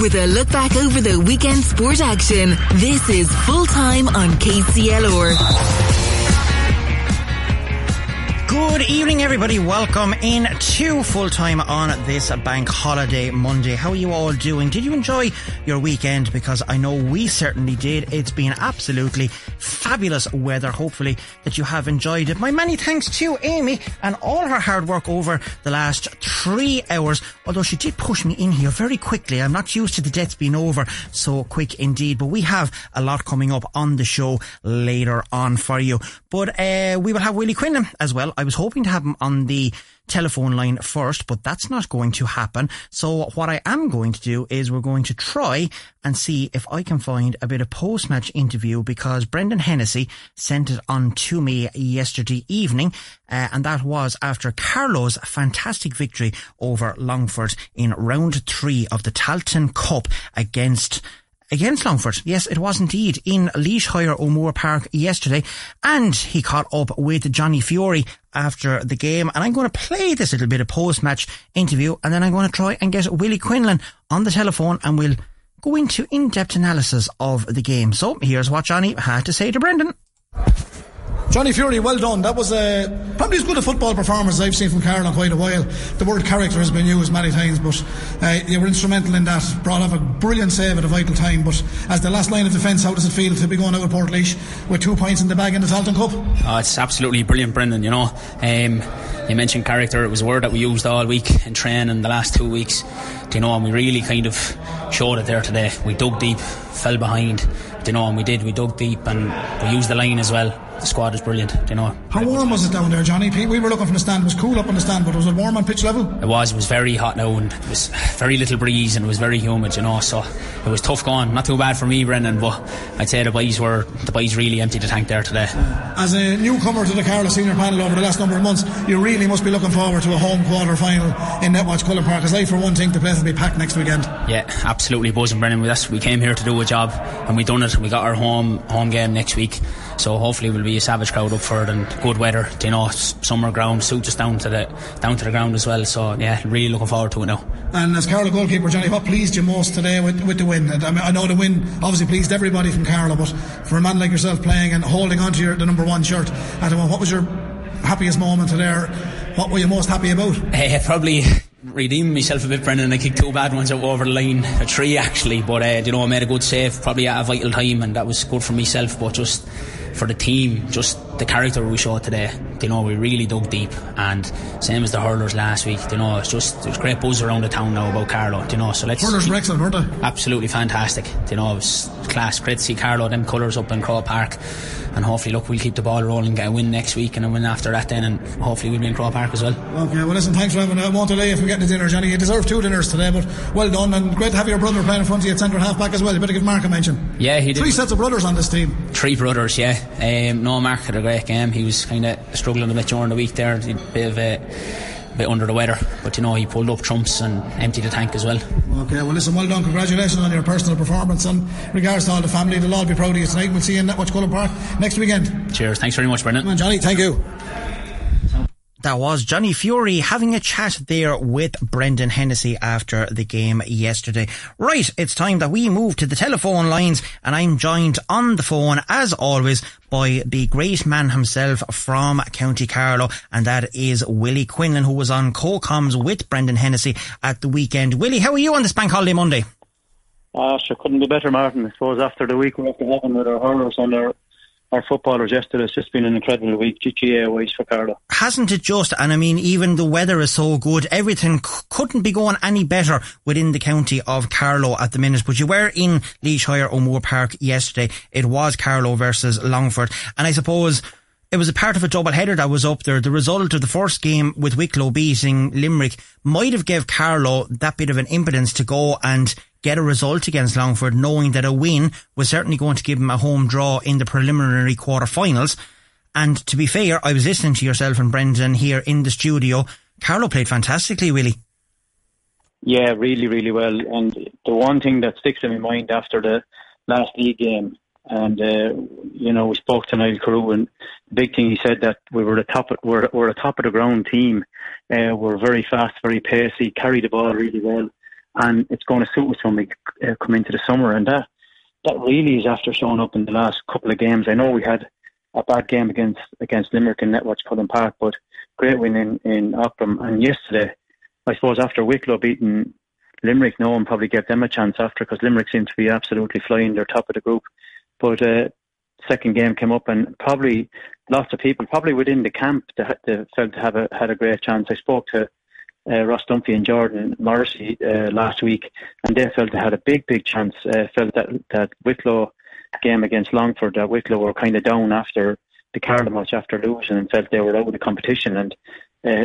with a look back over the weekend sport action. This is full time on KCLR. Good evening, everybody. Welcome in to full time on this bank holiday Monday. How are you all doing? Did you enjoy your weekend? Because I know we certainly did. It's been absolutely fabulous weather. Hopefully that you have enjoyed it. My many thanks to Amy and all her hard work over the last three hours. Although she did push me in here very quickly. I'm not used to the deaths being over so quick indeed. But we have a lot coming up on the show later on for you. But uh, we will have Willie Quinlan as well. I was hoping to have him on the telephone line first, but that's not going to happen. So what I am going to do is we're going to try and see if I can find a bit of post-match interview because Brendan Hennessy sent it on to me yesterday evening, uh, and that was after Carlow's fantastic victory over Longford in round three of the Tailteann Cup against against Longford. Yes, it was indeed in Laois Hire O'Moore Park yesterday. And he caught up with Johnny Fury after the game. And I'm going to play this little bit of post-match interview and then I'm going to try and get Willie Quinlan on the telephone and we'll go into in-depth analysis of the game. So here's what Johnny had to say to Brendan. Johnny Fury, well done. That was uh, probably as good a football performance I've seen from Carlow in quite a while. The word character has been used many times, but uh, you were instrumental in that. Brought off a brilliant save at a vital time. But as the last line of defence, how does it feel to be going out with Portlaoise with two points in the bag in the Tailteann Cup? Oh, it's absolutely brilliant, Brendan. You know, um, you mentioned character. It was a word that we used all week in training the last two weeks. You know, and we really kind of showed it there today. We dug deep, fell behind. You know, and we did. We dug deep and we used the line as well the squad is brilliant. You know. How warm was it down there, Johnny? We were looking from the stand. It was cool up on the stand, but was it warm on pitch level? It was. It was very hot now, and it was very little breeze, and it was very humid. You know, so it was tough going. Not too bad for me, Brendan, but I'd say the boys were the boys really emptied the tank there today. As a newcomer to the Carlow senior panel over the last number of months, you really must be looking forward to a home quarter final in Netwatch Cullen Park. Because I, for one, think the place will be packed next weekend. Yeah, absolutely buzzing, Brendan. That's we came here to do a job, and we done it. We got our home home game next week. So hopefully we'll be a savage crowd up for it and good weather. You know, summer ground suits us down to the down to the ground as well. So yeah, really looking forward to it now. And as Carlow goalkeeper, Johnny, what pleased you most today with, with the win? I, mean, I know the win obviously pleased everybody from Carlow, but for a man like yourself playing and holding on to your, the number one shirt, I don't know, what was your happiest moment today? What were you most happy about? Uh, probably redeemed myself a bit, Brendan. I kicked two bad ones out over the line, a three actually, but uh, you know I made a good save, probably at a vital time, and that was good for myself. But just for the team, just the character we showed today. You know, we really dug deep, and same as the hurlers last week. You know, it's just there's great buzz around the town now about Carlow, You know, so let's hurlers were excellent, weren't they? Absolutely fantastic. You know, it was class. Great to see Carlow them colours up in Croke Park and hopefully look we'll keep the ball rolling get a win next week and a win after that then and hopefully we'll be in Croke Park as well okay well listen thanks for having I won't delay you from getting the dinner Johnny you deserve two dinners today but well done and great to have your brother playing in front of you at centre half back as well you better give Mark a mention yeah he did three sets of brothers on this team three brothers yeah um, no Mark had a great game he was kind of struggling a bit during the week there a bit of a bit under the weather, but you know he pulled up trumps and emptied the tank as well. Okay, well listen, well done, congratulations on your personal performance, and regards to all the family, they'll all be proud of you tonight. We'll see you in Netwatch Cullen Park next weekend. Cheers, thanks very much, Brendan. Come on, Johnny, thank you. That was Johnny Fury having a chat there with Brendan Hennessy after the game yesterday. Right, it's time that we move to the telephone lines and I'm joined on the phone as always by the great man himself from County Carlow and that is Willie Quinlan who was on co-coms with Brendan Hennessy at the weekend. Willie, how are you on this bank holiday Monday? Ah, sure, couldn't be better, Martin. I suppose after the week we're after having with our hurlers on our our footballers yesterday. It's just been an incredible week, GAA wise for Carlow. Hasn't it just? And I mean, even the weather is so good. Everything c- couldn't be going any better within the county of Carlow at the minute. But you were in Laois Hire O'Moore Park yesterday. It was Carlow versus Longford. And I suppose it was a part of a double header that was up there. The result of the first game with Wicklow beating Limerick might have gave Carlow that bit of an impotence to go and get a result against Longford, knowing that a win was certainly going to give him a home draw in the preliminary quarter-finals. And to be fair, I was listening to yourself and Brendan here in the studio. Carlow played fantastically, Willie. Yeah, really, really well. And the one thing that sticks in my mind after the last league game, and uh, you know, we spoke to Niall Carew, and the big thing he said that we were the top, we're, we're a top of the ground team. Uh, we're very fast, very pacey, carry the ball really well and it's going to suit us when we uh, come into the summer. And that that really is after showing up in the last couple of games. I know we had a bad game against against Limerick in Netwatch Cullen Park, but great win in in Aughrim. And yesterday, I suppose after Wicklow beating Limerick, no one probably gave them a chance after because Limerick seemed to be absolutely flying. They're top of the group, but. Uh, second game came up, and probably lots of people, probably within the camp, that, they felt to have a, had a great chance. I spoke to uh, Ross Dunphy and Jordan Morrissey uh, last week, and they felt they had a big, big chance. Uh, felt that that Wicklow game against Longford, that Wicklow were kind of down after the Carlow match after losing, and felt they were out of the competition. And uh,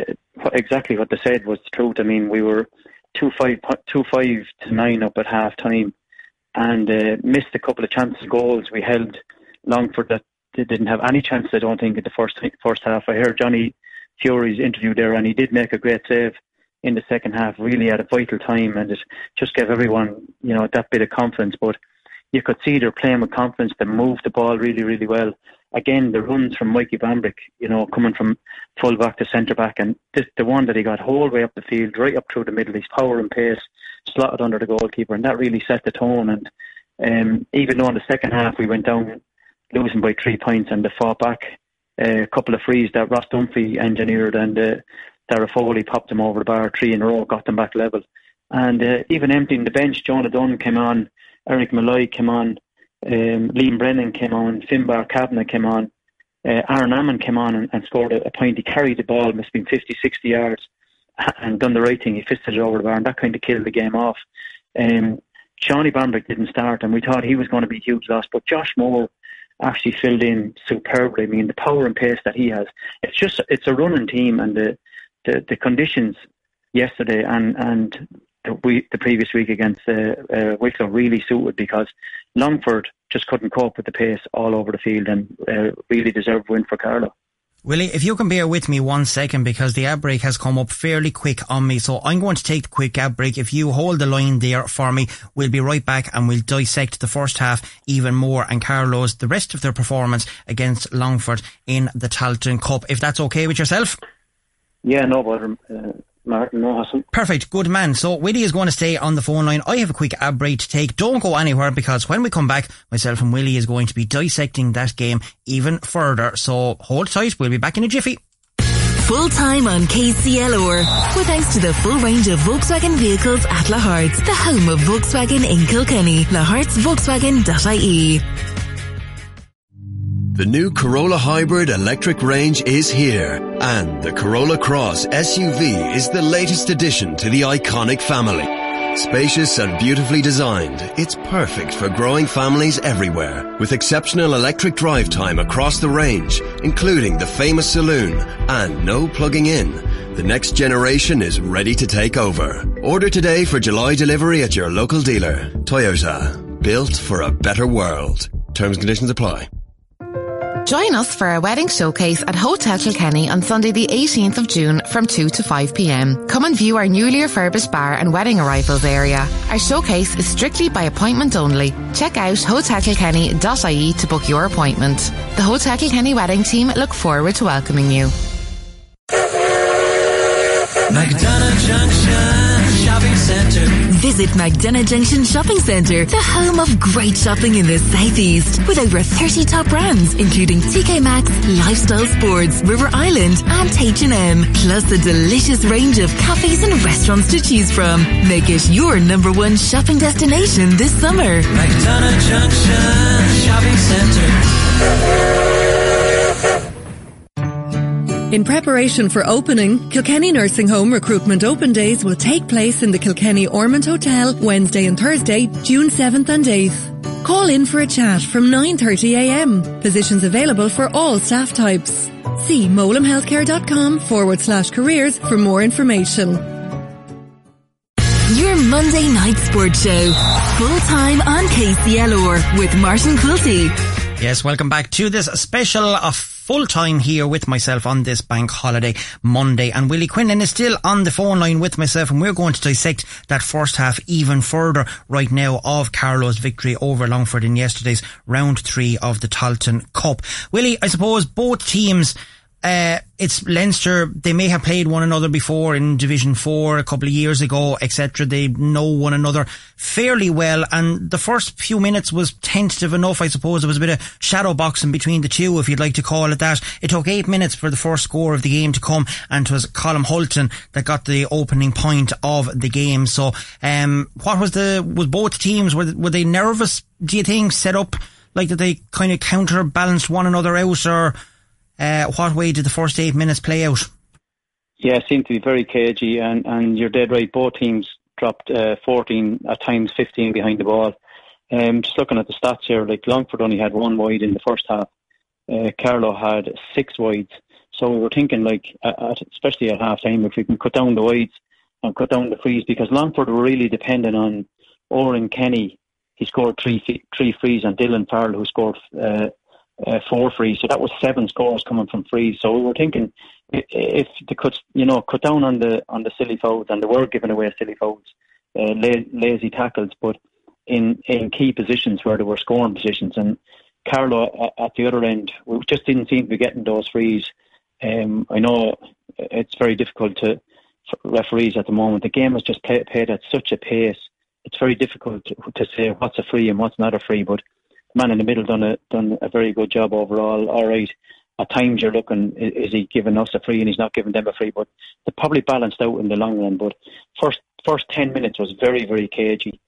exactly what they said was the truth. I mean, we were two five two five to nine up at half time, and uh, missed a couple of chances goals. We held Longford that they didn't have any chance. I don't think in the first first half. I heard Johnny Fury's interview there, and he did make a great save in the second half, really at a vital time, and it just gave everyone, you know, that bit of confidence. But you could see they're playing with confidence. They moved the ball really, really well. Again, the runs from Mikey Bambrick, you know, coming from full back to centre back, and the one that he got whole way up the field, right up through the middle, his power and pace, slotted under the goalkeeper, and that really set the tone. And um, even though in the second half we went down losing by three points and they fought back, uh, a couple of frees that Ross Dunphy engineered, and uh, Darragh Foley popped them over the bar three in a row, got them back level. And uh, even emptying the bench, Jonah Dunn came on, Eric Malloy came on, um, Liam Brennan came on, Finbar Kavanagh came on, uh, Aaron Ammon came on and, and scored a, a, point. He carried the ball, must have been 50, 60 yards, and done the right thing. He fisted it over the bar, and that kind of killed the game off. Um, Seanie Bambrick didn't start, and we thought he was going to be a huge loss. But Josh Moore actually filled in superbly. I mean, the power and pace that he has. It's just it's a running team, and the the, the conditions yesterday and and the, the previous week against uh, uh, Wicklow really suited because Longford just couldn't cope with the pace all over the field and uh, really deserved win for Carlow. Willie, if you can bear with me one second because the ad break has come up fairly quick on me. So I'm going to take the quick ad break. If you hold the line there for me, we'll be right back and we'll dissect the first half even more and Carlow's, the rest of their performance against Longford in the Tailteann Cup. If that's okay with yourself? Yeah, no bother. Uh, Martin, no hassle. Perfect, good man. So Willie is going to stay on the phone line. I have a quick ad break to take. Don't go anywhere because when we come back, myself and Willie is going to be dissecting that game even further. So hold tight. We'll be back in a jiffy. Full time on KCLR. With thanks to the full range of Volkswagen vehicles at Lahart's, the home of Volkswagen in Kilkenny. Lahart'sVolkswagen.ie. The new Corolla Hybrid electric range is here, and the Corolla Cross SUV is the latest addition to the iconic family. Spacious and beautifully designed, it's perfect for growing families everywhere, with exceptional electric drive time across the range, including the famous saloon, and no plugging in. The next generation is ready to take over. Order today for July delivery at your local dealer. Toyota, built for a better world. Terms and conditions apply. Join us for our wedding showcase at Hotel Kilkenny on Sunday the 18th of June from 2 to 5pm. Come and view our newly refurbished bar and wedding arrivals area. Our showcase is strictly by appointment only. Check out hotelkilkenny.ie to book your appointment. The Hotel Kilkenny wedding team look forward to welcoming you. McDonagh Junction Shopping Centre. Visit McDonagh Junction Shopping Centre, the home of great shopping in the southeast, with over 30 top brands, including TK Maxx, Lifestyle Sports, River Island, and H&M, plus a delicious range of cafes and restaurants to choose from. Make it your number one shopping destination this summer. McDonagh Junction Shopping Centre. In preparation for opening, Kilkenny Nursing Home Recruitment Open Days will take place in the Kilkenny Ormond Hotel Wednesday and Thursday, June 7th and 8th. Call in for a chat from 9.30am. Positions available for all staff types. See molamhealthcare.com forward slash careers for more information. Your Monday night sports show. Full time on KCLR with Martin Quilty. Yes, welcome back to this special of full time here with myself on this bank holiday Monday. And Willie Quinlan is still on the phone line with myself, and we're going to dissect that first half even further right now of Carlow's victory over Longford in yesterday's round three of the Tailteann Cup. Willie, I suppose both teams uh, it's Leinster. They may have played one another before in Division Four a couple of years ago, etc. They know one another fairly well, and the first few minutes was tentative enough. I suppose there was a bit of shadow boxing between the two, if you'd like to call it that. It took eight minutes for the first score of the game to come, and it was Colm Hulton that got the opening point of the game. So, um, what was the was both teams were were they nervous? Do you think set up like that they kind of counterbalanced one another out, or uh, what way did the first eight minutes play out? Yeah, it seemed to be very cagey, and, and you're dead right. Both teams dropped uh, 14, at times 15 behind the ball. Um, just looking at the stats here, like Longford only had one wide in the first half. Uh, Carlow had six wides. So we were thinking, like, at, especially at half time, if we can cut down the wides and cut down the frees, because Longford were really dependent on Oren Kenny. He scored three three frees, and Dylan Farrell, who scored uh, uh, four frees. So that was seven scores coming from frees. So we were thinking if they could, you know, cut down on the on the silly fouls, and they were giving away silly fouls, uh, lazy tackles, but in in key positions where they were scoring positions. And Carlow at the other end, we just didn't seem to be getting those frees. Um, I know it's very difficult to referees at the moment. The game is just play, played at such a pace. It's very difficult to, to say what's a free and what's not a free. But man in the middle done a done a very good job overall. All right, at times you're looking, is he giving us a free and he's not giving them a free? But they probably balanced out in the long run. But first first ten minutes was very very cagey,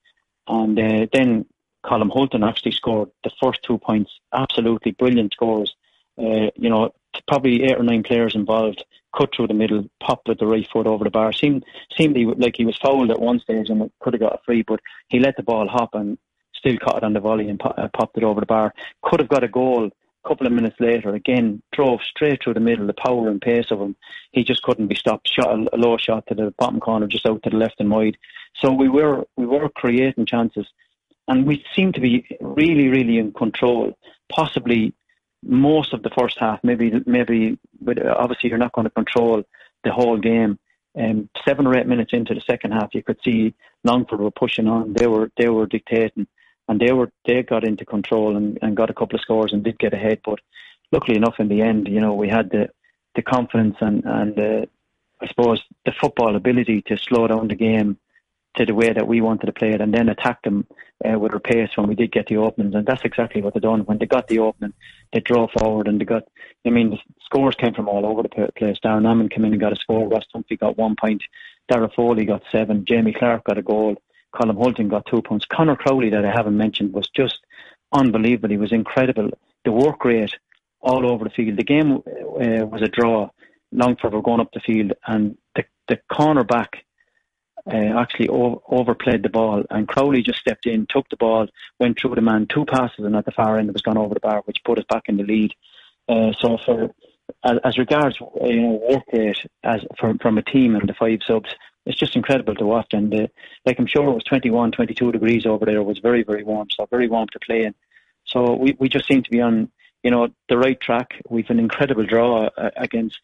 and uh, then Colin Holton actually scored the first two points. Absolutely brilliant scores. Uh, you know, probably eight or nine players involved. Cut through the middle, popped with the right foot over the bar. Seemed seemed like he was fouled at one stage and could have got a free, but he let the ball hop and still caught it on the volley and uh, popped it over the bar. Could have got a goal a couple of minutes later. Again, drove straight through the middle. The power and pace of him, he just couldn't be stopped. Shot a, low shot to the bottom corner, just out to the left and wide. So we were we were creating chances, and we seemed to be really really in control. Possibly most of the first half. Maybe maybe, but obviously you're not going to control the whole game. Um, seven or eight minutes into the second half, you could see Longford were pushing on. They were they were dictating and they were they got into control and, and got a couple of scores and did get ahead. But luckily enough, in the end, you know, we had the the confidence and and uh, I suppose the football ability to slow down the game to the way that we wanted to play it, and then attack them uh, with our pace when we did get the openings. And that's exactly what they done. When they got the opening, they drove forward and they got. I mean, the scores came from all over the place. Darren Hammond came in and got a score. Ross Humphrey got one point. Darragh Foley got seven. Jamie Clark got a goal. Colm Hulton got two points. Conor Crowley, that I haven't mentioned, was just unbelievable. He was incredible. The work rate all over the field. The game uh, was a draw. Longford were going up the field, and the the cornerback uh, actually over, overplayed the ball, and Crowley just stepped in, took the ball, went through the man, two passes, and at the far end it was gone over the bar, which put us back in the lead. Uh, so for as, as regards you know work rate as from from a team and the five subs, it's just incredible to watch. And uh, like I'm sure it was 21, 22 degrees over there. It was very, very warm. So very warm to play in. So we, we just seem to be on, you know, the right track. We've an incredible draw uh, against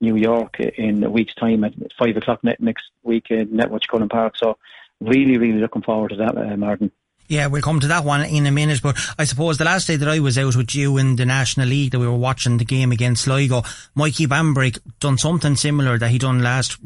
New York in a week's time at five o'clock next week in Netwatch Cullen Park. So really, really looking forward to that, uh, Martin. Yeah, we'll come to that one in a minute, but I suppose the last day that I was out with you in the National League that we were watching the game against Sligo, Mikey Bambrick done something similar that he done last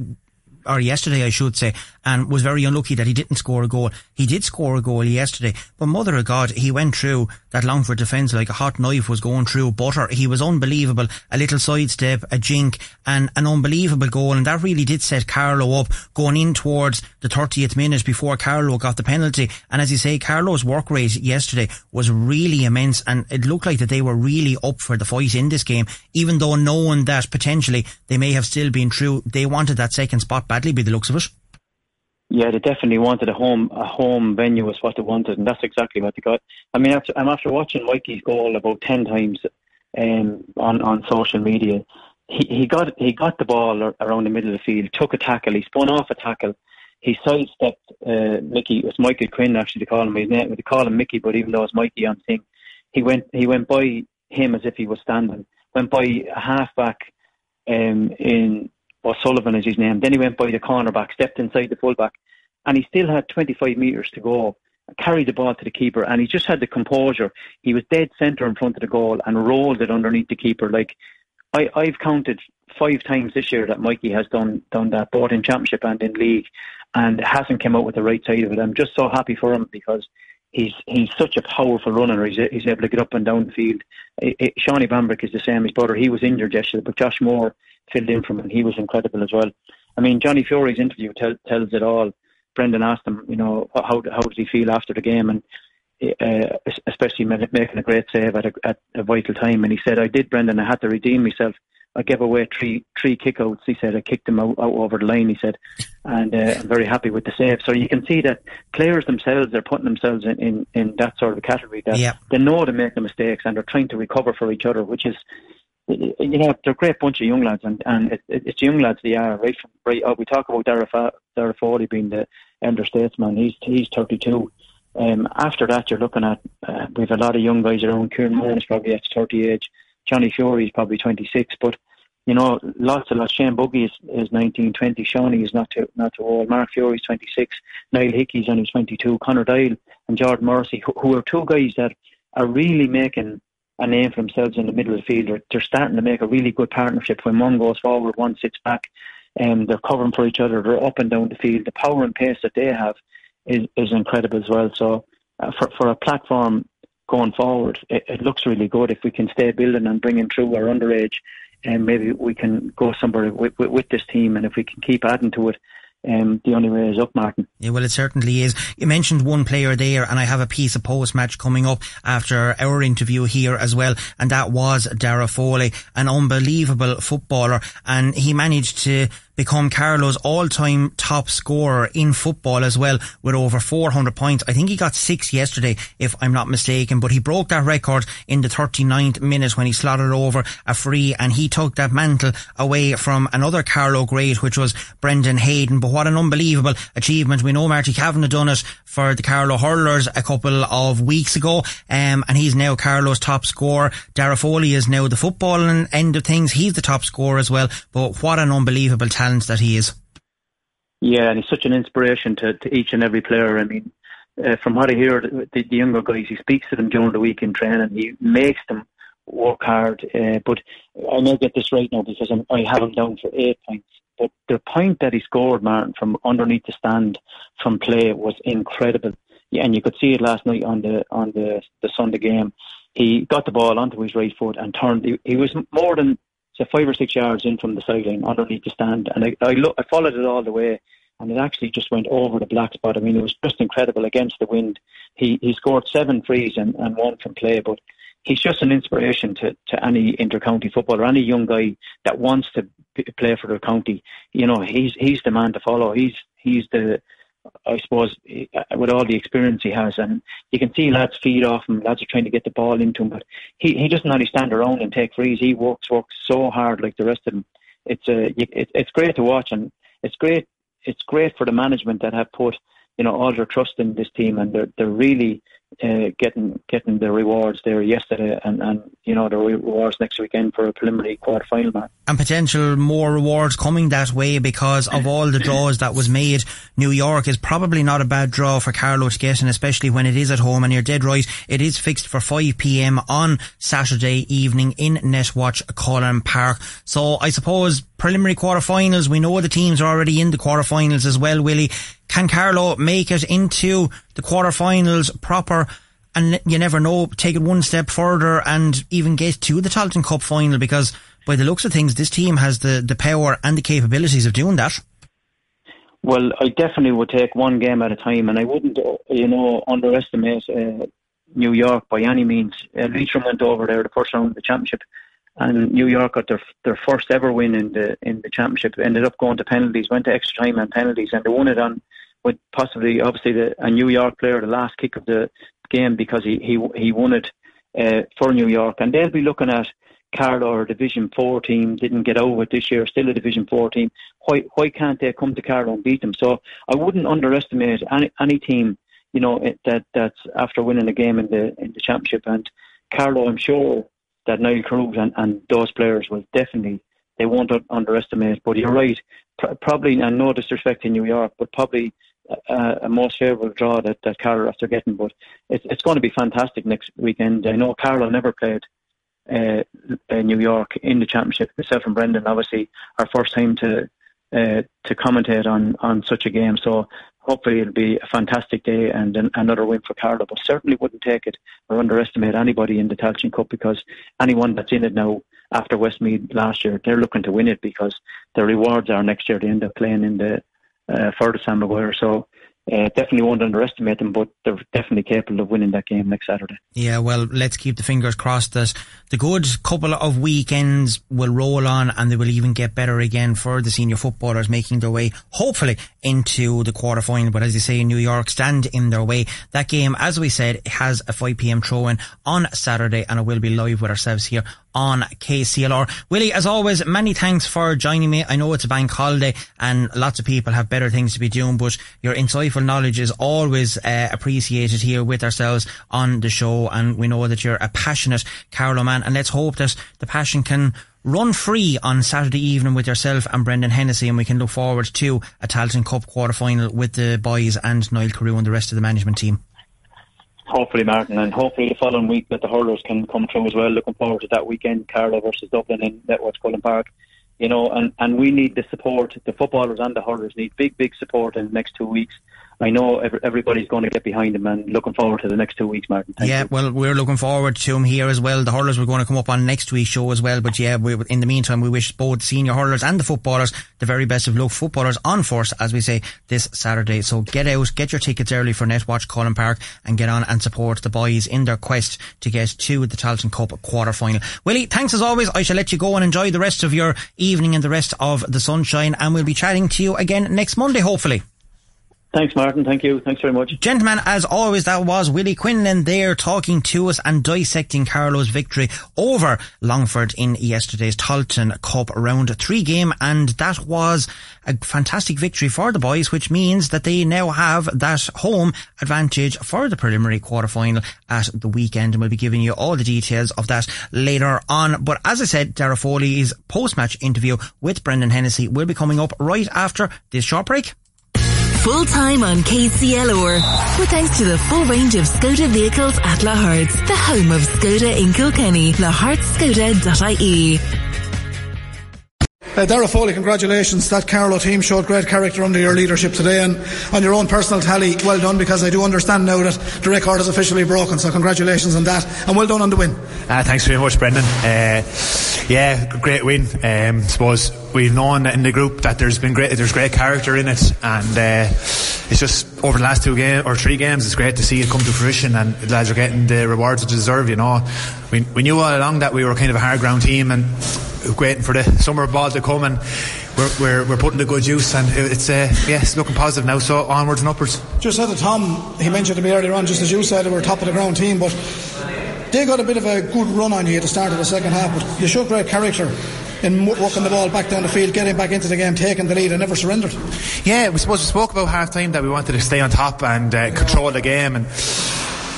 or yesterday, I should say, and was very unlucky that he didn't score a goal. He did score a goal yesterday, but mother of God, he went through that Longford defence like a hot knife was going through butter. He was unbelievable. A little sidestep, a jink, and an unbelievable goal, and that really did set Carlow up going in towards the 30th minute before Carlow got the penalty. And as you say, Carlow's work rate yesterday was really immense, and it looked like that they were really up for the fight in this game, even though knowing that potentially they may have still been through, they wanted that second spot badly by the looks of it. Yeah, they definitely wanted a home a home venue was what they wanted, and that's exactly what they got. I mean, after, I'm after watching Mikey's goal about ten times um, on on social media. He he got he got the ball around the middle of the field, took a tackle, he spun off a tackle, he sidestepped uh, Mickey. It was Michael Quinn actually to call him. To call him Mickey, but even though it's Mikey on thing, he went he went by him as if he was standing. Went by a halfback um, in O'Sullivan is his name. Then he went by the cornerback, stepped inside the fullback, and he still had 25 metres to go. Carried the ball to the keeper, and he just had the composure. He was dead centre in front of the goal and rolled it underneath the keeper like I, I've counted five times this year that Mikey has done done that, both in championship and in league, and hasn't come out with the right side of it. I'm just so happy for him because he's he's such a powerful runner. He's he's able to get up and down the field. It, it, Seanie Bambrick is the same. His brother, he was injured yesterday, but Josh Moore filled in for him, and he was incredible as well. I mean, Johnny Fury's interview tell, tells it all. Brendan asked him, you know, how how does he feel after the game, and uh, especially making a great save at a, at a vital time. And he said, "I did, Brendan. I had to redeem myself. I gave away three three kickouts." He said, "I kicked them out, out over the line." He said, and uh, I'm very happy with the save. So you can see that players themselves are putting themselves in, in, in that sort of a category that yeah. they know to make the mistakes and they're trying to recover for each other, which is you know, they're a great bunch of young lads, and, and it, it, it's young lads they are. Right from right, oh, we talk about Darragh Foley being the elder statesman. He's he's 32. Um, after that, you're looking at uh, we've a lot of young guys around. Kieran Moore is probably at 30 age. Johnny Fury is probably 26, but you know, lots of lots. Shane Buggy is, is 19, 20. Seanie is not too not too old. Mark Fury is 26. Niall Hickey's only 22. Connor Doyle and Jordan Morrissey, who, who are two guys that are really making a name for themselves in the middle of the field. They're, they're starting to make a really good partnership. When one goes forward, one sits back. and um, they're covering for each other. They're up and down the field. The power and pace that they have is, is incredible as well. So uh, for for a platform going forward, it, it, looks really good. If we can stay building and bringing through our underage, and um, maybe we can go somewhere with, with, with this team. And if we can keep adding to it, um, the only way is up, Martin. Yeah, well, it certainly is. You mentioned one player there, and I have a piece of post match coming up after our interview here as well, and that was Darragh Foley, an unbelievable footballer, and he managed to become Carlow's all-time top scorer in football as well with over 400 points. I think he got six yesterday, if I'm not mistaken, but he broke that record in the 39th minute when he slotted over a free and he took that mantle away from another Carlow great, which was Brendan Hayden. But what an unbelievable achievement. We know Marty Cavan had done it for the Carlow Hurlers a couple of weeks ago, um, and he's now Carlow's top scorer. Darragh Foley is now the footballing end of things. He's the top scorer as well, but what an unbelievable talent talent that he is. Yeah, and he's such an inspiration to, to each and every player. I mean, uh, from what I hear, the, the, younger guys, he speaks to them during the week in training. He makes them work hard. Uh, but I may get this right now because I'm, I have him down for eight points. But the point that he scored, Martin, from underneath the stand from play was incredible. Yeah, and you could see it last night on the on the the Sunday game. He got the ball onto his right foot and turned. He, he was more than so five or six yards in from the sideline underneath the stand, and I I, look, I followed it all the way, and it actually just went over the black spot. I mean, it was just incredible against the wind. He he scored seven frees and, and one from play, but he's just an inspiration to, to any intercounty footballer, any young guy that wants to p- play for their county. You know, he's he's the man to follow. He's he's the I suppose, uh, with all the experience he has, and you can see lads feed off him. Lads are trying to get the ball into him, but he he doesn't only stand around and take frees. He works works so hard like the rest of them. It's a uh, it, it's great to watch, and it's great it's great for the management that have put you know all their trust in this team, and they're they're really uh, getting getting the rewards there yesterday, and, and you know the rewards next weekend for a preliminary quarter final match. And potential more rewards coming that way because of all the draws that was made. New York is probably not a bad draw for Carlow to get, and especially when it is at home. And you're dead right, it is fixed for 5 p.m. on Saturday evening in Netwatch Cullen Park. So I suppose preliminary quarter finals. We know the teams are already in the quarter finals as well, Willie. Can Carlow make it into the quarterfinals proper? And you never know, take it one step further and even get to the Tailteann Cup final because by the looks of things, this team has the, the power and the capabilities of doing that. Well, I definitely would take one game at a time, and I wouldn't, you know, underestimate uh, New York by any means. Uh, Leitrim went over there the first round of the championship, and New York got their their first ever win in the in the championship. Ended up going to penalties, went to extra time and penalties, and they won it on with possibly obviously the, a New York player, the last kick of the game because he he he won it uh, for New York, and they'll be looking at Carlow or Division Four team didn't get over it this year, still a Division Four team. Why why can't they come to Carlow and beat them? So I wouldn't underestimate any any team, you know, that that's after winning a game in the in the championship. And Carlow, I'm sure that Niall Carew and, and those players will definitely they won't underestimate. But you're right, probably and no disrespect to New York, but probably a, a most favourable draw that, that Carlow after getting. But it's, it's going to be fantastic next weekend. I know Carlow never played uh, New York in the championship. Myself and Brendan, obviously, our first time to uh, to commentate on on such a game. So hopefully it'll be a fantastic day and an, another win for Carlow. But certainly wouldn't take it or underestimate anybody in the Tailteann Cup because anyone that's in it now after Westmeath last year, they're looking to win it because the rewards are next year they end up playing in the uh, for the Sam Maguire. So uh, definitely won't underestimate them, but they're definitely capable of winning that game next Saturday. Yeah, well, let's keep the fingers crossed that the good couple of weekends will roll on and they will even get better again for the senior footballers making their way, hopefully, into the quarter final. But as you say, in New York stand in their way. That game, as we said, has a 5pm throw in on Saturday and it will be live with ourselves here on KCLR. Willie, as always, many thanks for joining me. I know it's a bank holiday and lots of people have better things to be doing, but your insightful knowledge is always uh, appreciated here with ourselves on the show. And we know that you're a passionate Carlow man. And let's hope that the passion can run free on Saturday evening with yourself and Brendan Hennessy and we can look forward to a Tailteann Cup quarter final with the boys and Niall Carew and the rest of the management team hopefully, Martin, and hopefully the following week that the hurlers can come through as well. Looking forward to that weekend, Carlow versus Dublin in Netwatch Cullen Park. You know, and, and we need the support. The footballers and the hurlers need big, big support in the next two weeks. I know everybody's going to get behind him and looking forward to the next two weeks, Martin. Thank yeah, you. well, we're looking forward to him here as well. The hurlers were going to come up on next week's show as well, but yeah, we, in the meantime, we wish both senior hurlers and the footballers the very best of luck. Footballers on force, as we say, this Saturday. So get out, get your tickets early for Netwatch Cullen Park and get on and support the boys in their quest to get to the Tailteann Cup quarter final. Willie, thanks as always. I shall let you go and enjoy the rest of your evening and the rest of the sunshine and we'll be chatting to you again next Monday, hopefully. Thanks, Martin. Thank you. Thanks very much. Gentlemen, as always, that was Willie Quinlan there talking to us and dissecting Carlow's victory over Longford in yesterday's Tailteann Cup round three game. And that was a fantastic victory for the boys, which means that they now have that home advantage for the preliminary quarter final at the weekend. And we'll be giving you all the details of that later on. But as I said, Darragh Foley's post match interview with Brendan Hennessy will be coming up right after this short break full time on KCLR. With thanks to the full range of Skoda vehicles at Lahart's, the home of Skoda in Kilkenny, lahartskoda.ie. Uh, Darragh Foley, congratulations. That Carlow team showed great character under your leadership today and on your own personal tally, well done because I do understand now that the record is officially broken. So congratulations on that and well done on the win. Uh, thanks very much, Brendan. Uh, yeah, great win. Um, suppose we've known in the group that there's been great, there's great character in it and uh, it's just over the last two games or three games, it's great to see it come to fruition and the lads are getting the rewards they deserve, you know. We, we knew all along that we were kind of a hard ground team and waiting for the summer ball to come and we're, we're, we're putting the good use and it's uh, yeah, looking positive now so onwards and upwards just said to Tom he mentioned to me earlier on just as you said we're top of the ground team but they got a bit of a good run on you at the start of the second half but you showed great character in working the ball back down the field, getting back into the game, taking the lead, and never surrendered. Yeah, we suppose we spoke about half time that we wanted to stay on top and uh, control the game, and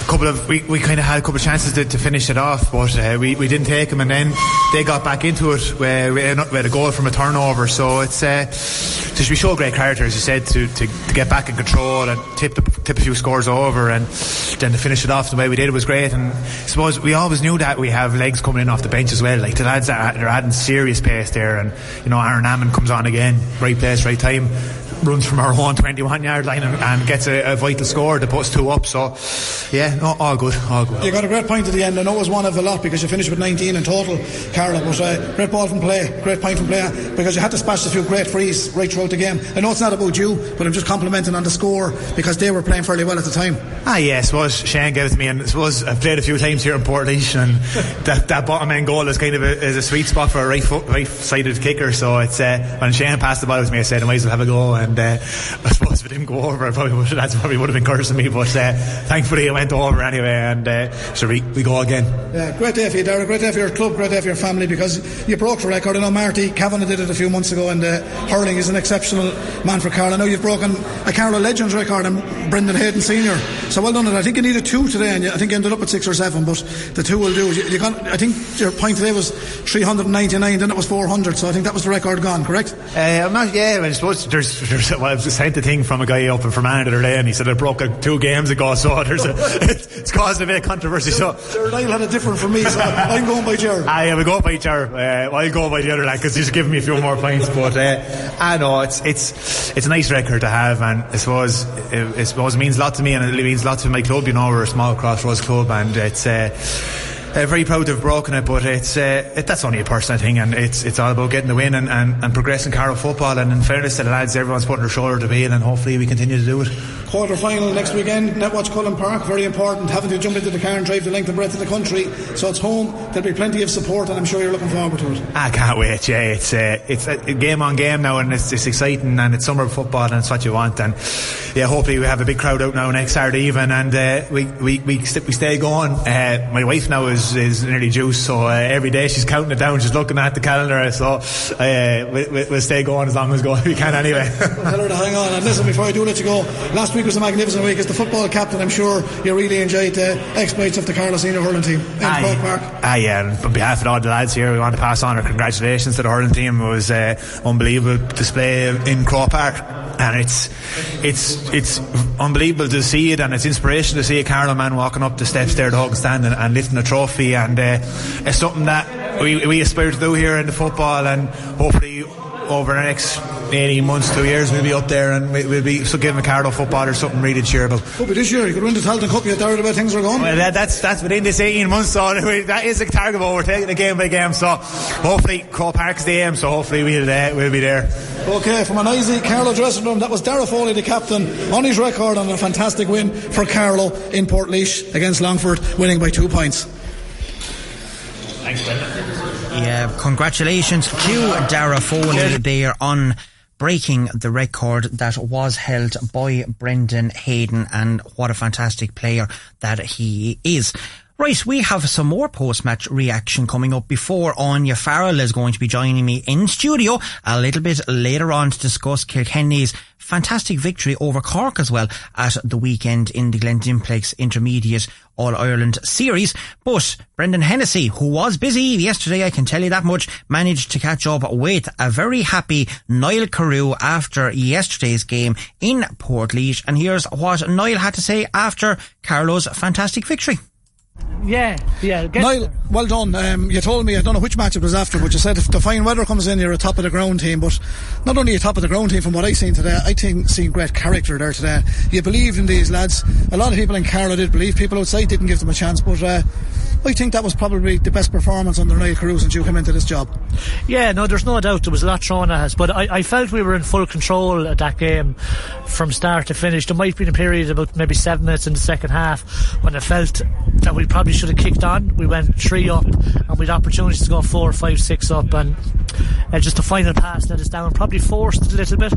couple of we, we kind of had a couple of chances to, to finish it off, but uh, we, we didn't take them, and then they got back into it. Where we had a goal from a turnover, so it's uh, just we show great character, as you said, to, to, to get back in control and tip the, tip a few scores over, and then to finish it off the way we did it was great. And I suppose we always knew that we have legs coming in off the bench as well. Like the lads, are, they're adding serious pace there, and you know Aaron Ammon comes on again, right place, right time runs from our own 21 yard line and, and gets a, a, vital score to put us two up. So, yeah, no, all good, all good. You got a great point at the end. I know it was one of a lot because you finished with 19 in total, Carlow. But uh, great ball from play, great point from play because you had to smash a few great frees right throughout the game. I know it's not about you, but I'm just complimenting on the score because they were playing fairly well at the time. Ah, yeah, was Shane gave it to me, and I suppose I've played a few times here in Portlaoise, and that, that bottom end goal is kind of a, is a sweet spot for a right foot, right sided kicker. So it's uh, when Shane passed the ball to me, I said, I might as well have a go. And uh, I suppose if it didn't go over, I probably would, that probably would have been cursing me. But uh, thankfully, it went over anyway, and uh, so we, we go again. Yeah, great day for you, Darragh. Great day for your club. Great day for your family because you broke the record. I know Marty Kavanagh did it a few months ago, and uh, hurling is an exceptional man for Carl. I know you've broken a Carlow Legends record and Brendan Hayden Senior. So well done. I think you needed two today, and I think you ended up at six or seven, but the two will do. You, you got, I think your point today was 399, then it was 400, so I think that was the record gone, correct? Uh, I'm not, yeah, I suppose there's, there's there's well, I sent a thing from a guy up in Fermanagh the other day, and he said it broke two games ago. So there's a, it's, it's caused a bit of controversy. So Jared Lyle had it different from me, so I'm going by Jared. Ah, yeah, we go by Jared. Uh, I'll go by the other lad because he's giving me a few more points. But uh, I know it's it's it's a nice record to have, and I suppose it, I suppose it means a lot to me, and it means a lot to my club. You know, we're a small crossroads club, and it's. Uh, uh, very proud to have broken it, but it's uh, it, that's only a personal thing, and it's it's all about getting the win and, and, and progressing Carlow football. And in fairness to the lads, everyone's putting their shoulder to beat, and hopefully we continue to do it. Quarter final next weekend, Netwatch Cullen Park, very important. Having to jump into the car and drive the length and breadth of the country, so it's home. There'll be plenty of support, and I'm sure you're looking forward to it. I can't wait. Yeah, it's uh, it's a game on game now, and it's, it's exciting, and it's summer football, and it's what you want. And yeah, hopefully we have a big crowd out now next Saturday even, and uh, we we we, st- we stay going. Uh, my wife now is is nearly due, so uh, every day she's counting it down. She's looking at the calendar, so uh, we, we, we'll stay going as long as we can anyway. Tell her to hang on. And listen, before I do let you go, last week was a magnificent week. As the football captain, I'm sure you really enjoyed the exploits of the Carlow Senior Hurling team in Croke Park. Ah, yeah, and on behalf of all the lads here, we want to pass on our congratulations to the hurling team. It was an uh, unbelievable display in Croke Park. And it's it's it's unbelievable to see it, and it's inspiration to see a Carlow man walking up the steps there, the Hogan Stand, and, and lifting a trophy. And uh, it's something that we, we aspire to do here in the football, and hopefully over the next 18 months, two years, we'll be up there and we- we'll be so giving football or something really to cheer about. Hope this year you could win the Tailteann Cup. You doubt about things are going. Well, that, that's that's within this 18 months, so that is a target. But we're taking it game by game. So hopefully, Croke Park's the aim. So hopefully, we'll uh, we'll be there. Okay, from an easy Carlow dressing room, that was Darragh Foley, the captain, on his record on a fantastic win for Carlow in Portlaoise against Longford, winning by two points. Thanks, Brendan. Yeah, congratulations to Darragh Foley there on breaking the record that was held by Brendan Hayden and what a fantastic player that he is. Right, we have some more post-match reaction coming up before Áine Farrell is going to be joining me in studio a little bit later on to discuss Kilkenny's fantastic victory over Cork as well at the weekend in the Glen Dimplex Intermediate All-Ireland Series. But Brendan Hennessy, who was busy yesterday, I can tell you that much, managed to catch up with a very happy Niall Carew after yesterday's game in Portlaoise. And here's what Niall had to say after Carlow's fantastic victory. Yeah, yeah. Niall, well done. Um, you told me, I don't know which match it was after, but you said if the fine weather comes in, you're a top of the ground team. But not only a top of the ground team, from what I've seen today, I think seen great character there today. You believed in these lads. A lot of people in Carlow did believe. People outside didn't give them a chance. But uh, I think that was probably the best performance under Niall Carew since you came into this job. Yeah, no, there's no doubt there was a lot thrown at us, but I, I felt we were in full control at that game from start to finish. There might been a period about maybe seven minutes in the second half when I felt that we probably should have kicked on. We went three up and we had opportunities to go four, five, six up, and uh, just the final pass let us down. Probably forced a little bit,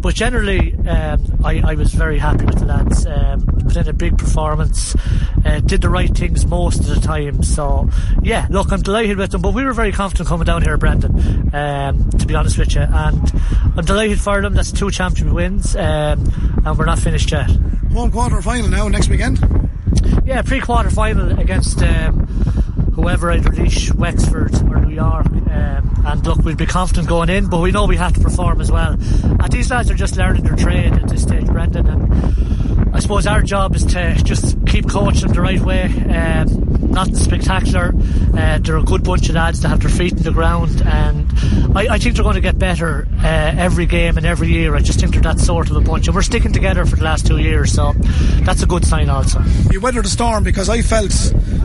but generally, um, I, I was very happy with the lads. Um, put in a big performance, uh, did the right things most of the time. So, yeah, look, I'm delighted with them, but we were very confident coming down here, Brendan, um, to be honest with you, and I'm delighted for them. That's two championship wins, um, and we're not finished yet. Home quarter final now next weekend. Yeah, pre-quarter final against um, whoever either Laois, Wexford or New York. Um, and look, we'll be confident going in, but we know we have to perform as well. And these lads are just learning their trade at this stage, Brendan. And I suppose our job is to just keep coaching them the right way. Um, nothing spectacular. Uh, they're a good bunch of lads to have their feet in the ground, and I, I think they're going to get better uh, every game and every year. I just think they're that sort of a bunch, and we're sticking together for the last two years, so that's a good sign also. You weathered the storm because I felt,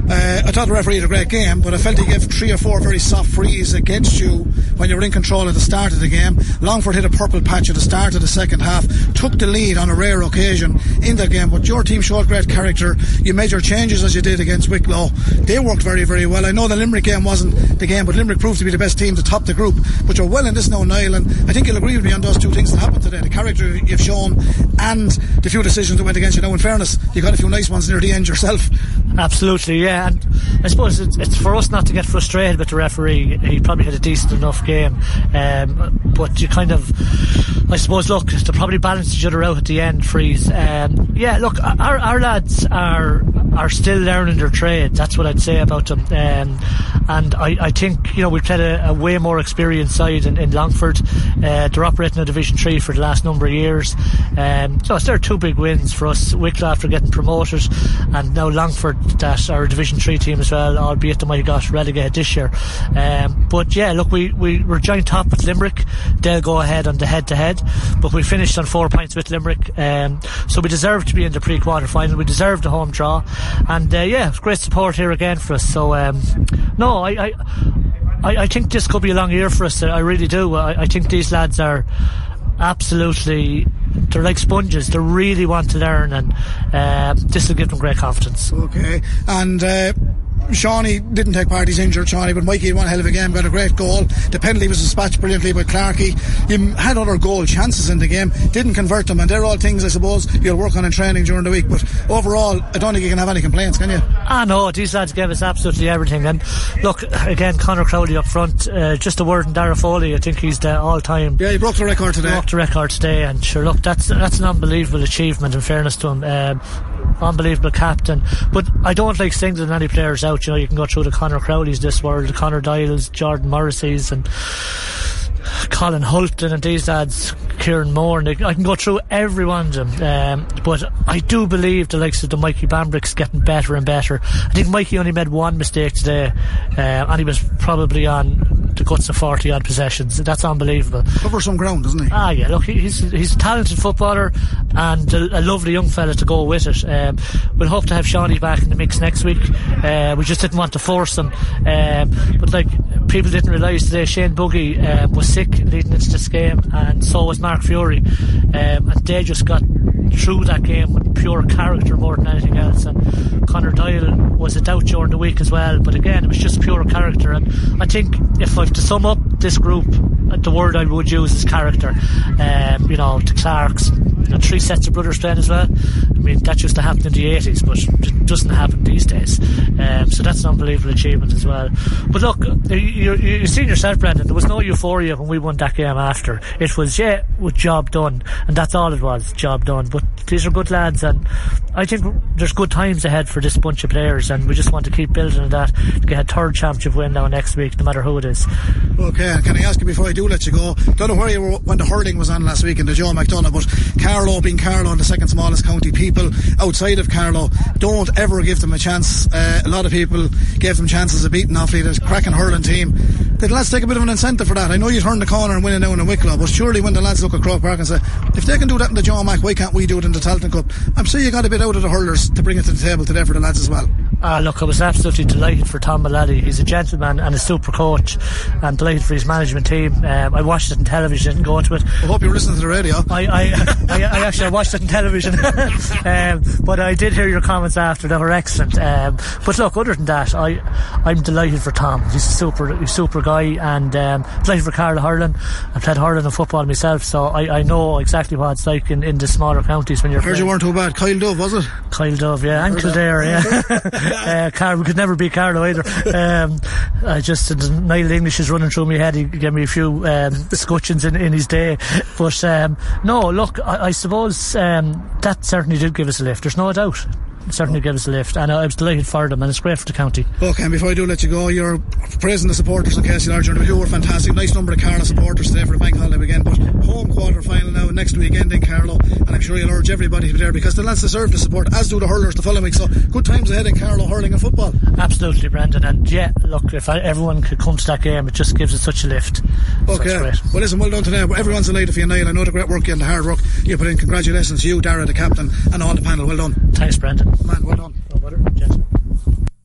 uh, I thought the referee had a great game, but I felt he gave three or four very soft frees against you when you were in control at the start of the game. Longford hit a purple patch at the start of the second half, took the lead on a rare occasion in that game, but your team showed great character. You made your changes as you did against Wicklow. They worked very, very well. I know the Limerick game wasn't the game, but Limerick proved to be the best team to top the group. But you're well in this now, Niall, and I think you'll agree with me on those two things that happened today. The character you've shown and the few decisions that went against you. Now, in fairness, you got a few nice ones near the end yourself. Absolutely, yeah. And I suppose it's, it's for us not to get frustrated with the referee. He probably had a decent enough game. Um, but you kind of, I suppose, look, they probably balance each other out at the end. Freeze. Um, yeah, look, our, our lads are are still learning their trade. That's what I'd say about them. Um, and I, I think you know we've had a, a way more experienced side in, in Longford. Uh, they're operating in Division Three for the last number of years. Um, so there are two big wins for us. Wicklow after getting promoted, and now Longford that are a Division Three team as well. Albeit they might have got relegated this year. Um, but yeah, look, we we were joint top with Limerick. They'll go ahead on the head to head, but we finished on four points with Limerick. Um, so we deserve to be in the pre-quarter final. We deserve the home draw, and uh, yeah, great support here again for us. So um, no, I, I I, I think this could be a long year for us. I really do. I, I think these lads are absolutely they're like sponges. They really want to learn, and uh, this will give them great confidence. Okay, and. Uh Seanie didn't take part, he's injured, Seanie, but Mikey had one hell of a game, got a great goal. The penalty was dispatched brilliantly by Clarkey. You had other goal chances in the game, didn't convert them, and they're all things I suppose you'll work on in training during the week. But overall, I don't think you can have any complaints, can you? Ah, no, these lads gave us absolutely everything. And look, again, Conor Crowley up front, uh, just a word in Darragh Foley, I think he's the all time. Yeah, he broke the record today. Broke the record today, and sure, look, that's that's an unbelievable achievement, in fairness to him. Um, unbelievable captain. But I don't like singling any players out. You know, you can go through the Connor Crowleys this world, the Conor Doyles, Jordan Morrisseys, and Colin Hulton and these lads, Kieran Moore, and I can go through every one of them. Um, but I do believe the likes of the Mikey Bambrick's getting better and better. I think Mikey only made one mistake today, uh, and he was probably on the guts of 40 odd possessions. That's unbelievable. Cover some ground, doesn't he? Ah, yeah. Look, he's he's a talented footballer and a, a lovely young fella to go with it. Um, we'll hope to have Seanie back in the mix next week. Uh, we just didn't want to force him. Um, but like people didn't realise today, Shane Buggy uh, was sick leading into this game, and so was Mark Fury. Um, and they just got through that game with pure character more than anything else. And Connor Doyle was a doubt during the week as well, but again, it was just pure character. And I think if I to sum up this group, the word I would use is character. Um, you know, the Clarks, you know, three sets of brothers playing as well. I mean, that used to happen in the 80s, but it doesn't happen these days. Um, so that's an unbelievable achievement as well. But look, you, you've seen yourself, Brendan, there was no euphoria when we won that game after. It was, yeah, with job done, and that's all it was, job done. But these are good lads, and I think there's good times ahead for this bunch of players, and we just want to keep building on that to get a third championship win now next week, no matter who it is. Okay, can I ask you before I do let you go? Don't know where you were when the hurling was on last week in the Joe McDonagh, but Carlow being Carlow, the second smallest county, people outside of Carlow don't ever give them a chance. Uh, a lot of people gave them chances of beating Offaly, this cracking hurling team. Did let's take a bit of an incentive for that? I know you turn the corner and win it now in Wicklow, but surely when the lads look at Croke Park and say, if they can do that in the John Mac, why can't we do it in the Tailteann Cup? I'm sure you got a bit out of the hurlers to bring it to the table today for the lads as well. Ah, look, I was absolutely delighted for Tom Mullally. He's a gentleman and a super coach, and delighted for his management team. Um, I watched it on television, didn't go to it. I hope you were listening to the radio. I, I, I, I actually I watched it on television, um, but I did hear your comments after. They were excellent. Um, but look, other than that, I, I'm delighted for Tom. He's a super, he's a super guy, and um, delighted for Carl Hurling. I played hurling and football myself, so I, I know exactly what it's like in, in the smaller counties when you're. Heard you weren't too bad. Kyle Dove, was it? Kyle Dove, yeah, and Kildare, yeah. uh, Car- we could never beat Carlow either. Um, I just the Niall English is running through my head. He gave me a few um, scutcheons in, in his day, but um, no, look, I, I suppose um, that certainly did give us a lift. There's no doubt. Certainly gave us a lift, and I was delighted for them, and it's great for the county. Okay, and before I do let you go, you're praising the supporters in Casey Larger. You were fantastic. Nice number of Carlow supporters today for the bank holiday weekend, but home quarter final now next weekend in Carlow, and I'm sure you'll urge everybody to be there because the lads deserve the support, as do the hurlers the following week. So good times ahead in Carlow hurling and football. Absolutely, Brendan, and yeah, look, if I, everyone could come to that game, it just gives it such a lift. Okay. great. well, listen, well done today. Everyone's delighted for you, Niall. I know the great work you and the hard work you put in. Congratulations to you, Darragh, the captain, and all the panel. Well done. Thanks, Brendan. Man, well done.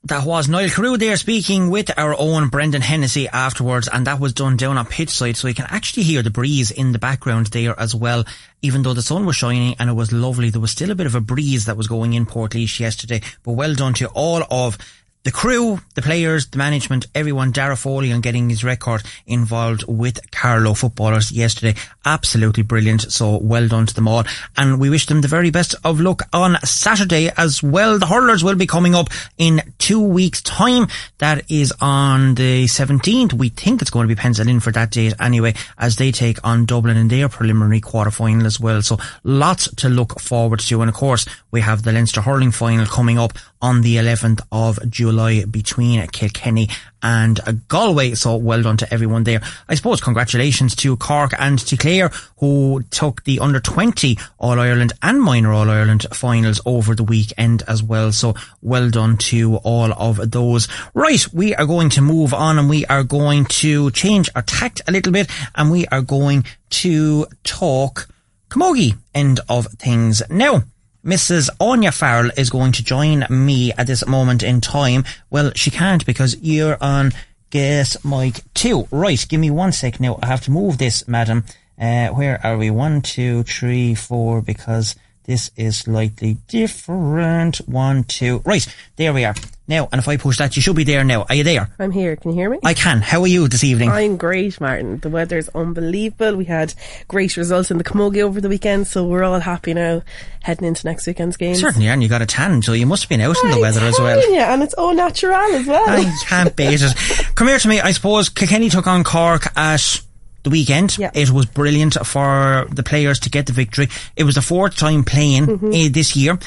That was Niall Carew there speaking with our own Brendan Hennessy afterwards, and that was done down on pitch side, so you can actually hear the breeze in the background there as well. Even though the sun was shining and it was lovely, there was still a bit of a breeze that was going in Port yesterday. But well done to all of the crew, the players, the management, everyone, Darragh Foley on getting his record involved with Carlow footballers yesterday. Absolutely brilliant. So well done to them all. And we wish them the very best of luck on Saturday as well. The hurlers will be coming up in two weeks time. That is on the 17th. We think it's going to be penciled in for that date anyway, as they take on Dublin in their preliminary quarter final as well. So lots to look forward to. And of course, we have the Leinster hurling final coming up on the 11th of July between Kilkenny and Galway. So well done to everyone there. I suppose congratulations to Cork and to Clare who took the under 20 All Ireland and minor All Ireland finals over the weekend as well. So well done to all of those. Right. We are going to move on and we are going to change our tact a little bit and we are going to talk Camogie end of things now. Mrs. Áine Farrell is going to join me at this moment in time. Well, she can't because you're on guest mic two. Right, give me one sec now. I have to move this, madam. Uh, where are we? One, two, three, four, because this is slightly different. One, two. Right, there we are. Now, and if I push that, you should be there now. Are you there? I'm here. Can you hear me? I can. How are you this evening? I'm great, Martin. The weather is unbelievable. We had great results in the Camogie over the weekend, so we're all happy now heading into next weekend's games. Certainly, and you got a tan, so you must have been out in the weather as well. Yeah, and it's all natural as well. I can't beat it. Come here to me. I suppose Kilkenny took on Cork at the weekend. Yeah. It was brilliant for the players to get the victory. It was the fourth time playing Mhm. uh, this year.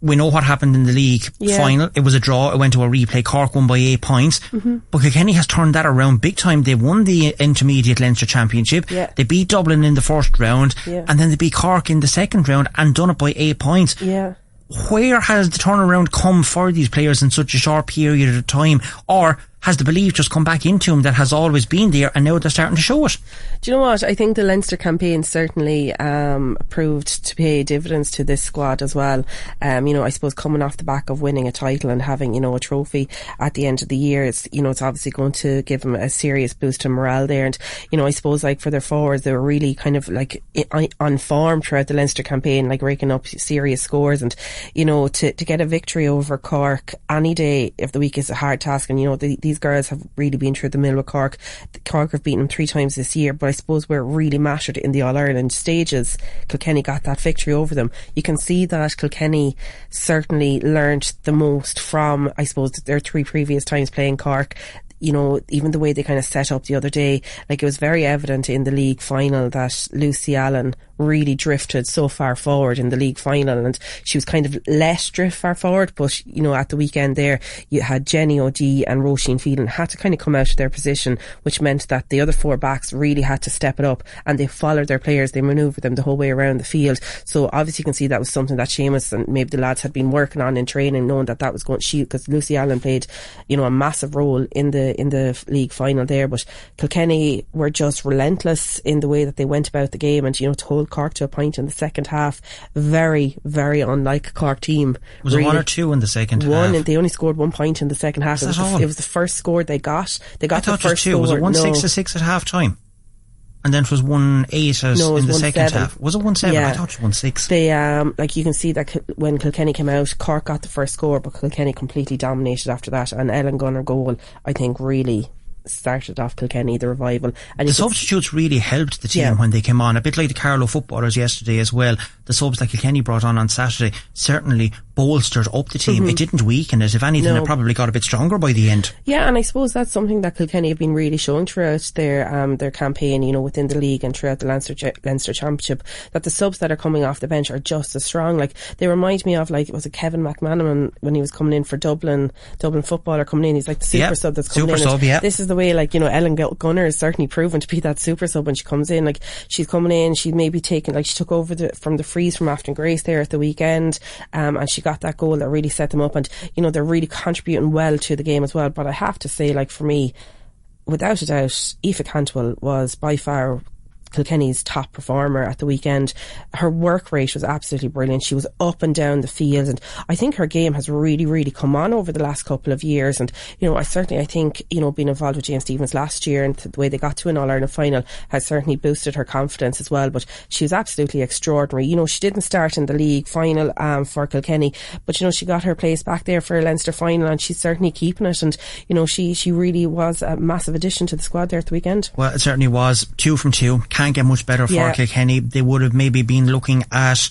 We know what happened in the league Yeah. final. It was a draw. It went to a replay. Cork won by eight points. Mhm. But Kilkenny has turned that around big time. They won the intermediate Leinster Championship. Yeah. They beat Dublin in the first round. And then they beat Cork in the second round and done it by eight points. Yeah. Where has the turnaround come for these players in such a short period of time? Or has the belief just come back into him that has always been there and now they're starting to show it? Do you know what? I think the Leinster campaign certainly um, proved to pay dividends to this squad as well. Um, you know, I suppose coming off the back of winning a title and having, you know, a trophy at the end of the year, it's, you know, it's obviously going to give them a serious boost to morale there. And, you know, I suppose like for their forwards, they were really kind of like on form throughout the Leinster campaign, like raking up serious scores. And, you know, to, to get a victory over Cork any day of the week is a hard task. And, you know, the, these girls have really been through the mill with Cork. Cork have beaten them three times this year, but I suppose we're really mattered in the All Ireland stages, Kilkenny got that victory over them. You can see that Kilkenny certainly learned the most from, I suppose, their three previous times playing Cork. You know, even the way they kind of set up the other day, like it was very evident in the league final that Lucy Allen really drifted so far forward in the league final and she was kind of less drift far forward but you know at the weekend there you had Jenny O'D and Roisin Phelan had to kind of come out of their position which meant that the other four backs really had to step it up and they followed their players they manoeuvred them the whole way around the field. So obviously you can see that was something that Seamus and maybe the lads had been working on in training knowing that that was going to shoot because Lucy Allen played you know a massive role in the in the league final there but Kilkenny were just relentless in the way that they went about the game and you know to hold Cork to a point in the second half very very unlike Cork team Was it one or two in the second one half? and they only scored one point in the second half Is it was, the, all? it was the first score they got they I got thought the it was first two. score Was it one no. six to six at half time? And then it was one eight as No, in the second seven. half. Was it one seven? Yeah. I thought it was one six. They um like you can see that when Kilkenny came out, Cork got the first score, but Kilkenny completely dominated after that. And Ellen Gunner goal, I think, really started off Kilkenny the revival. And The substitutes really helped the team Yeah. when they came on, a bit like the Carlow footballers yesterday as well. The subs that Kilkenny brought on on Saturday certainly bolstered up the team. Mhm. It didn't weaken it. If anything, No. it probably got a bit stronger by the end. Yeah, and I suppose that's something that Kilkenny have been really showing throughout their um, their campaign, you know, within the league and throughout the Leinster Leinster Championship, that the subs that are coming off the bench are just as strong. Like they remind me of like it was it Kevin McManaman when he was coming in for Dublin Dublin footballer coming in. He's like the super Yeah, sub that's coming super in. sub, yeah. This is the way like you know Ellen Gunner is certainly proven to be that super sub when she comes in. Like she's coming in, she maybe taken like she took over the, from the frees from Afton Grace there at the weekend, um, and she got that goal that really set them up. And you know they're really contributing well to the game as well. But I have to say, like for me, without a doubt, Aoife Cantwell was by far Kilkenny's top performer at the weekend. Her work rate was absolutely brilliant. She was up and down the field, and I think her game has really, really come on over the last couple of years. And you know, I certainly I think you know being involved with James Stephens last year and the way they got to an All Ireland final has certainly boosted her confidence as well. But she was absolutely extraordinary. You know, she didn't start in the league final um, for Kilkenny, but you know she got her place back there for a Leinster final, and she's certainly keeping it. And you know, she she really was a massive addition to the squad there at the weekend. Well, it certainly was two from two. Can't get much better for Yeah. Kilkenny. They would have maybe been looking at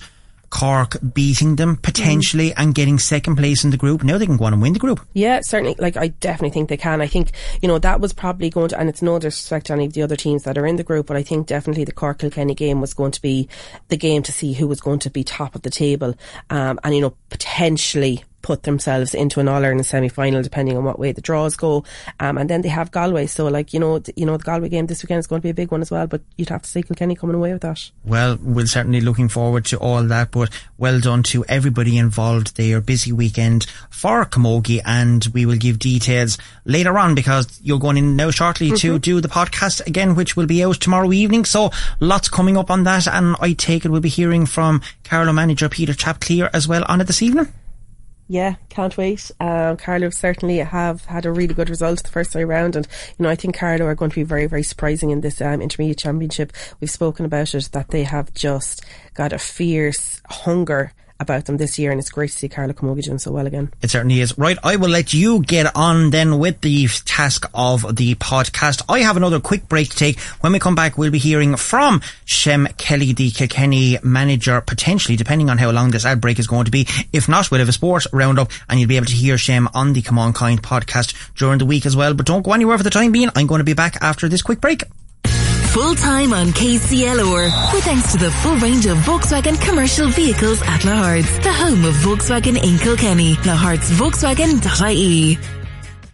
Cork beating them potentially Mm. and getting second place in the group. Now they can go on and win the group. Yeah, certainly. Like, I definitely think they can. I think, you know, that was probably going to, and it's no disrespect to any of the other teams that are in the group, but I think definitely the Cork Kilkenny game was going to be the game to see who was going to be top of the table, um, and, you know, potentially put themselves into an All Ireland semi final, depending on what way the draws go. Um, and then they have Galway. So, like, you know, you know, the Galway game this weekend is going to be a big one as well, but you'd have to see Kilkenny coming away with that. Well, we're certainly looking forward to all that, but well done to everybody involved there. Busy weekend for Camogie, and we will give details later on because you're going in now shortly to do the podcast again, which will be out tomorrow evening. So lots coming up on that, and I take it we'll be hearing from Carlow manager Peter Chapclear as well on it this evening. Yeah, can't wait. Um, Carlow certainly have had a really good result the first time round, and you know I think Carlow are going to be very, very surprising in this um, intermediate championship. We've spoken about it that they have just got a fierce hunger about them this year, and it's great to see Carlow Camogie doing so well again. It certainly is. Right, I will let you get on then with the task of the podcast. I have another quick break to take. When we come back, we'll be hearing from Shem Kelly, the Kilkenny manager, potentially, depending on how long this ad break is going to be. If not, we'll have a sports roundup and you'll be able to hear Shem on the Come On Kind podcast during the week as well. But don't go anywhere for the time being. I'm going to be back after this quick break. Full time on KCLR. With thanks to the full range of Volkswagen commercial vehicles at Lahart's, the home of Volkswagen in Kilkenny. Lahart'sVolkswagen.ie.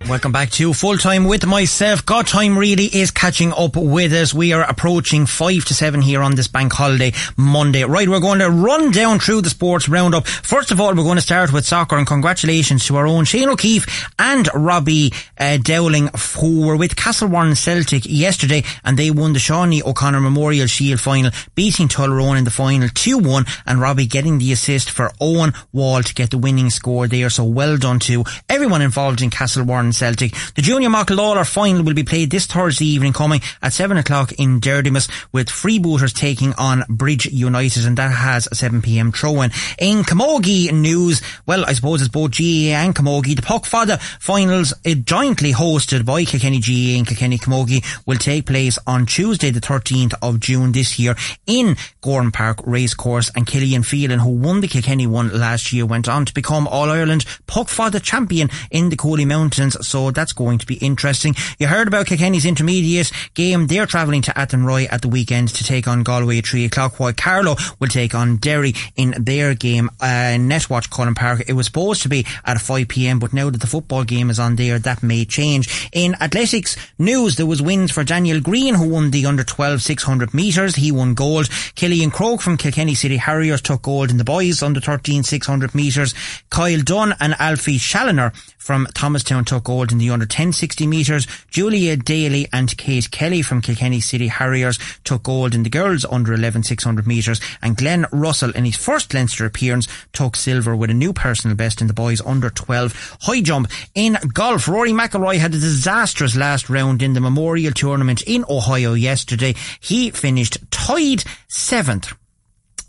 Welcome back to Full Time with myself. God time really is catching up with us. We are approaching five to seven here on this bank holiday Monday. Right, we're going to run down through the sports roundup. First of all, we're going to start with soccer and congratulations to our own Shane O'Keefe and Robbie uh, Dowling who were with Castlewarren Celtic yesterday and they won the Shawnee O'Connor Memorial Shield final, beating Tullaroan in the final 2-1 and Robbie getting the assist for Owen Wall to get the winning score there. So well done to everyone involved in Castlewarren Celtic. The Junior Lawler final will be played this Thursday evening coming at 7 o'clock in Derdimus with Freebooters taking on Bridge United and that has a 7pm throw-in. In Camogie news, well I suppose it's both GAA and Camogie. The Poc Fada finals uh, jointly hosted by Kilkenny GAA and Kilkenny Camogie will take place on Tuesday the 13th of June this year in Gowran Park Racecourse and Killian Phelan who won the Kilkenny one last year went on to become All Ireland Puck champion in the Cooley Mountains so that's going to be interesting. You heard about Kilkenny's intermediate game. They're travelling to Athenry at the weekend to take on Galway at 3 o'clock while Carlow will take on Derry in their game. Uh, Netwatch Cullen Park. It was supposed to be at 5pm but now that the football game is on there that may change. In athletics news there was wins for Daniel Green who won the under 12 600 metres. He won gold. Killian Croke from Kilkenny City Harriers took gold in the boys under 13 600 metres. Kyle Dunn and Alfie Challoner from Thomastown took gold in the under 1060 metres. Julia Daly and Kate Kelly from Kilkenny City Harriers took gold in the girls under 11 600 metres. And Glenn Russell in his first Leinster appearance took silver with a new personal best in the boys under 12 high jump. In golf, Rory McIlroy had a disastrous last round in the Memorial Tournament in Ohio yesterday. He finished tied seventh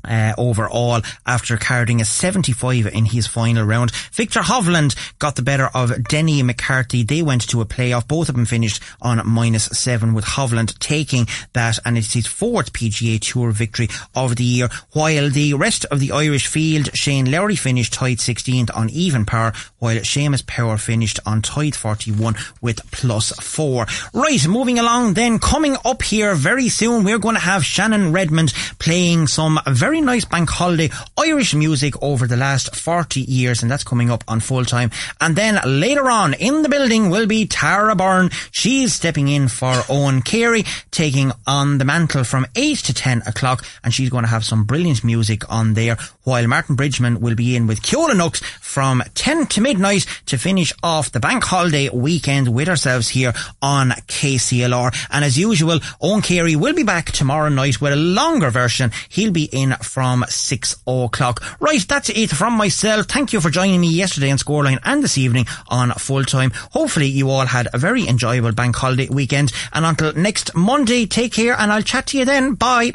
uh, overall after carding a 75 in his final round. Viktor Hovland got the better of Denny McCarthy. They went to a playoff. Both of them finished on minus seven with Hovland taking that and it's his fourth PGA Tour victory of the year. While the rest of the Irish field, Shane Lowry finished tied 16th on even par while Seamus Power finished on tied 41 with plus four. Right, moving along then, coming up here very soon, we're going to have Shannon Redmond playing some very very nice bank holiday Irish music over the last 40 years, and that's coming up on full time. And then later on in the building will be Tara Byrne. She's stepping in for Owen Carey, taking on the mantle from 8 to 10 o'clock, and she's going to have some brilliant music on there, while Martin Bridgman will be in with Ceola Nooks from 10 to midnight to finish off the bank holiday weekend with ourselves here on KCLR. And as usual, Owen Carey will be back tomorrow night with a longer version. He'll be in from 6 o'clock. Right, that's it from myself. Thank you for joining me yesterday on Scoreline and this evening on Full Time. Hopefully you all had a very enjoyable bank holiday weekend. And until next Monday, take care and I'll chat to you then. Bye.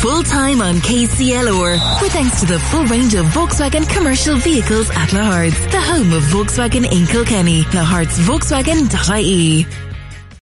Full time on KCLR. With thanks to the full range of Volkswagen commercial vehicles at Lahart's, the home of Volkswagen in Kilkenny. Lahart's Volkswagen.ie.